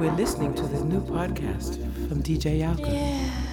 We're listening to the new podcast from DJ Alka. DJ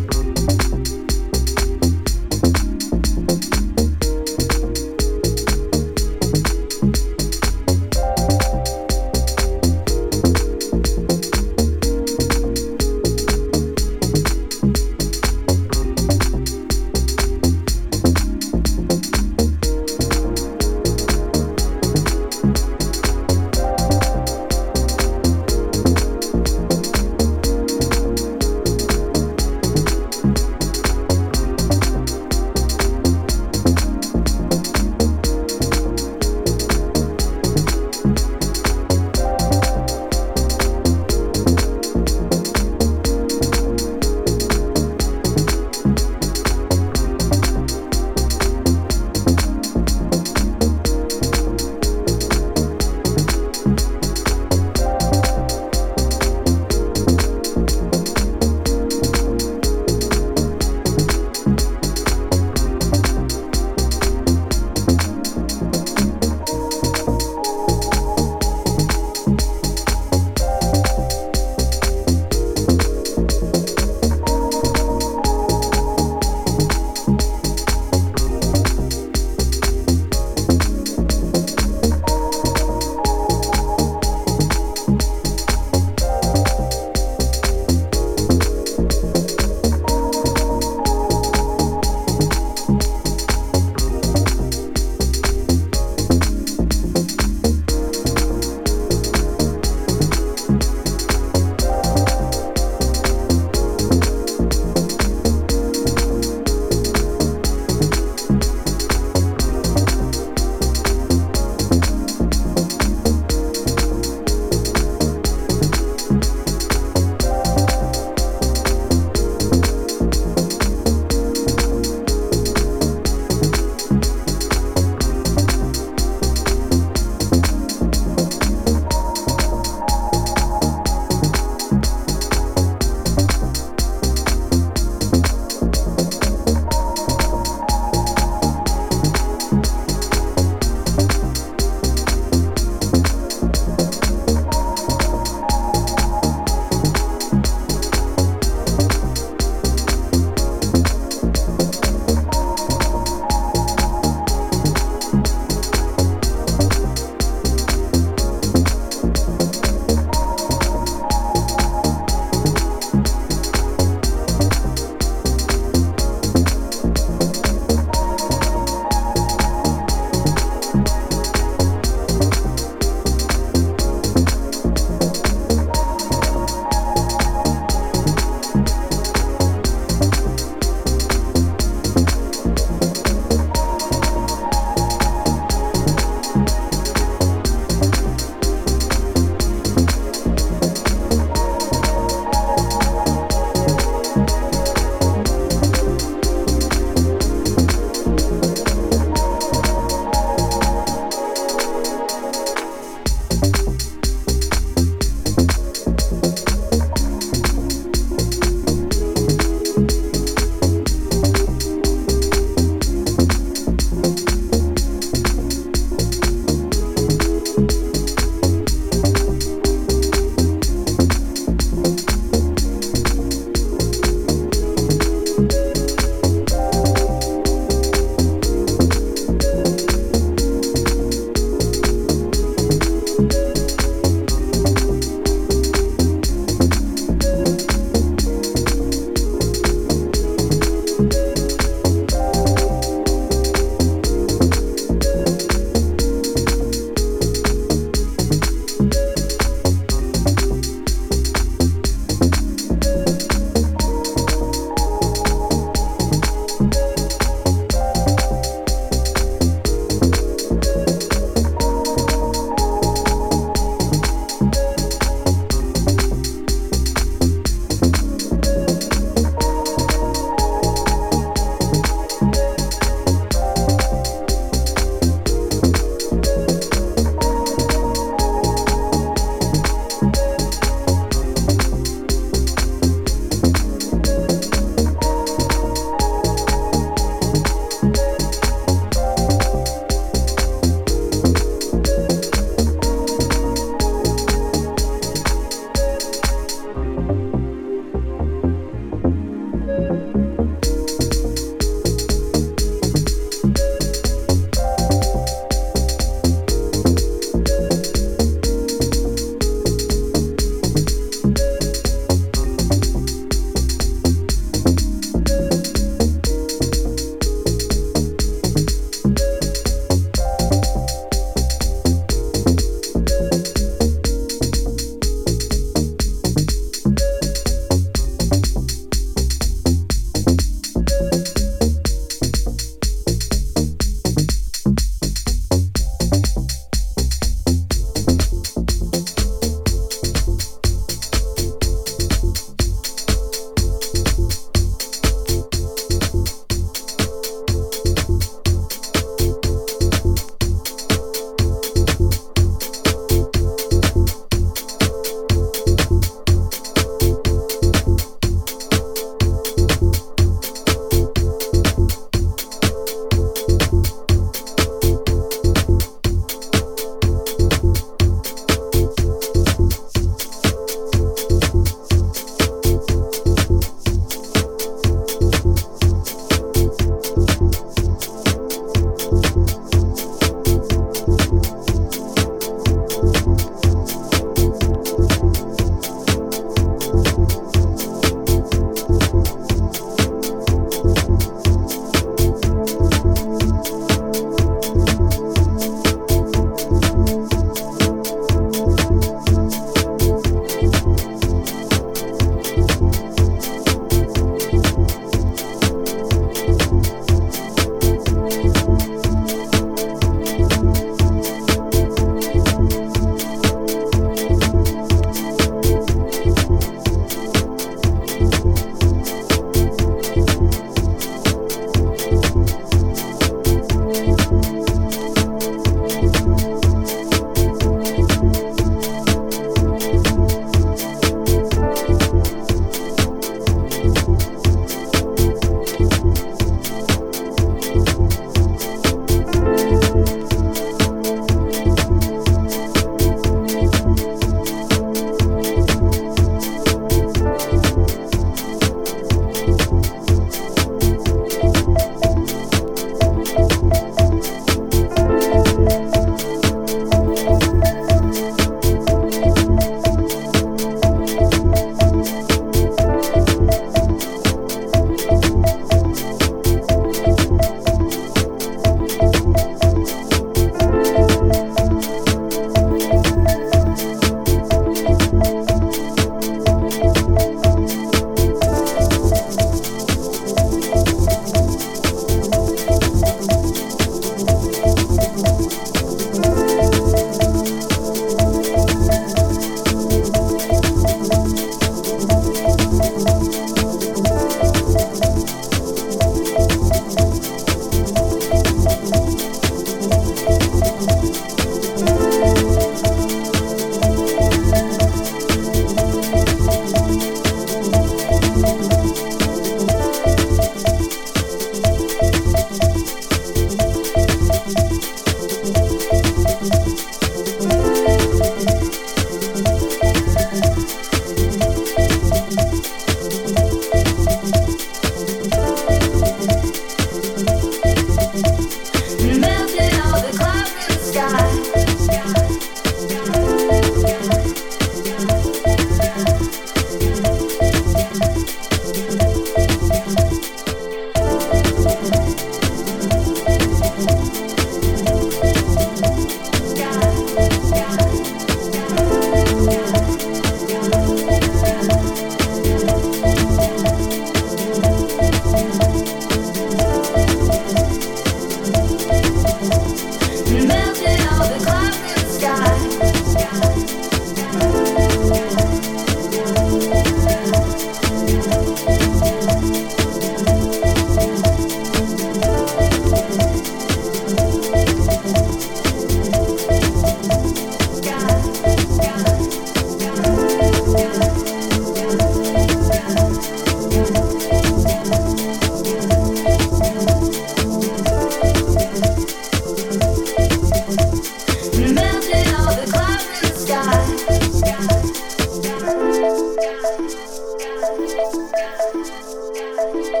yeah.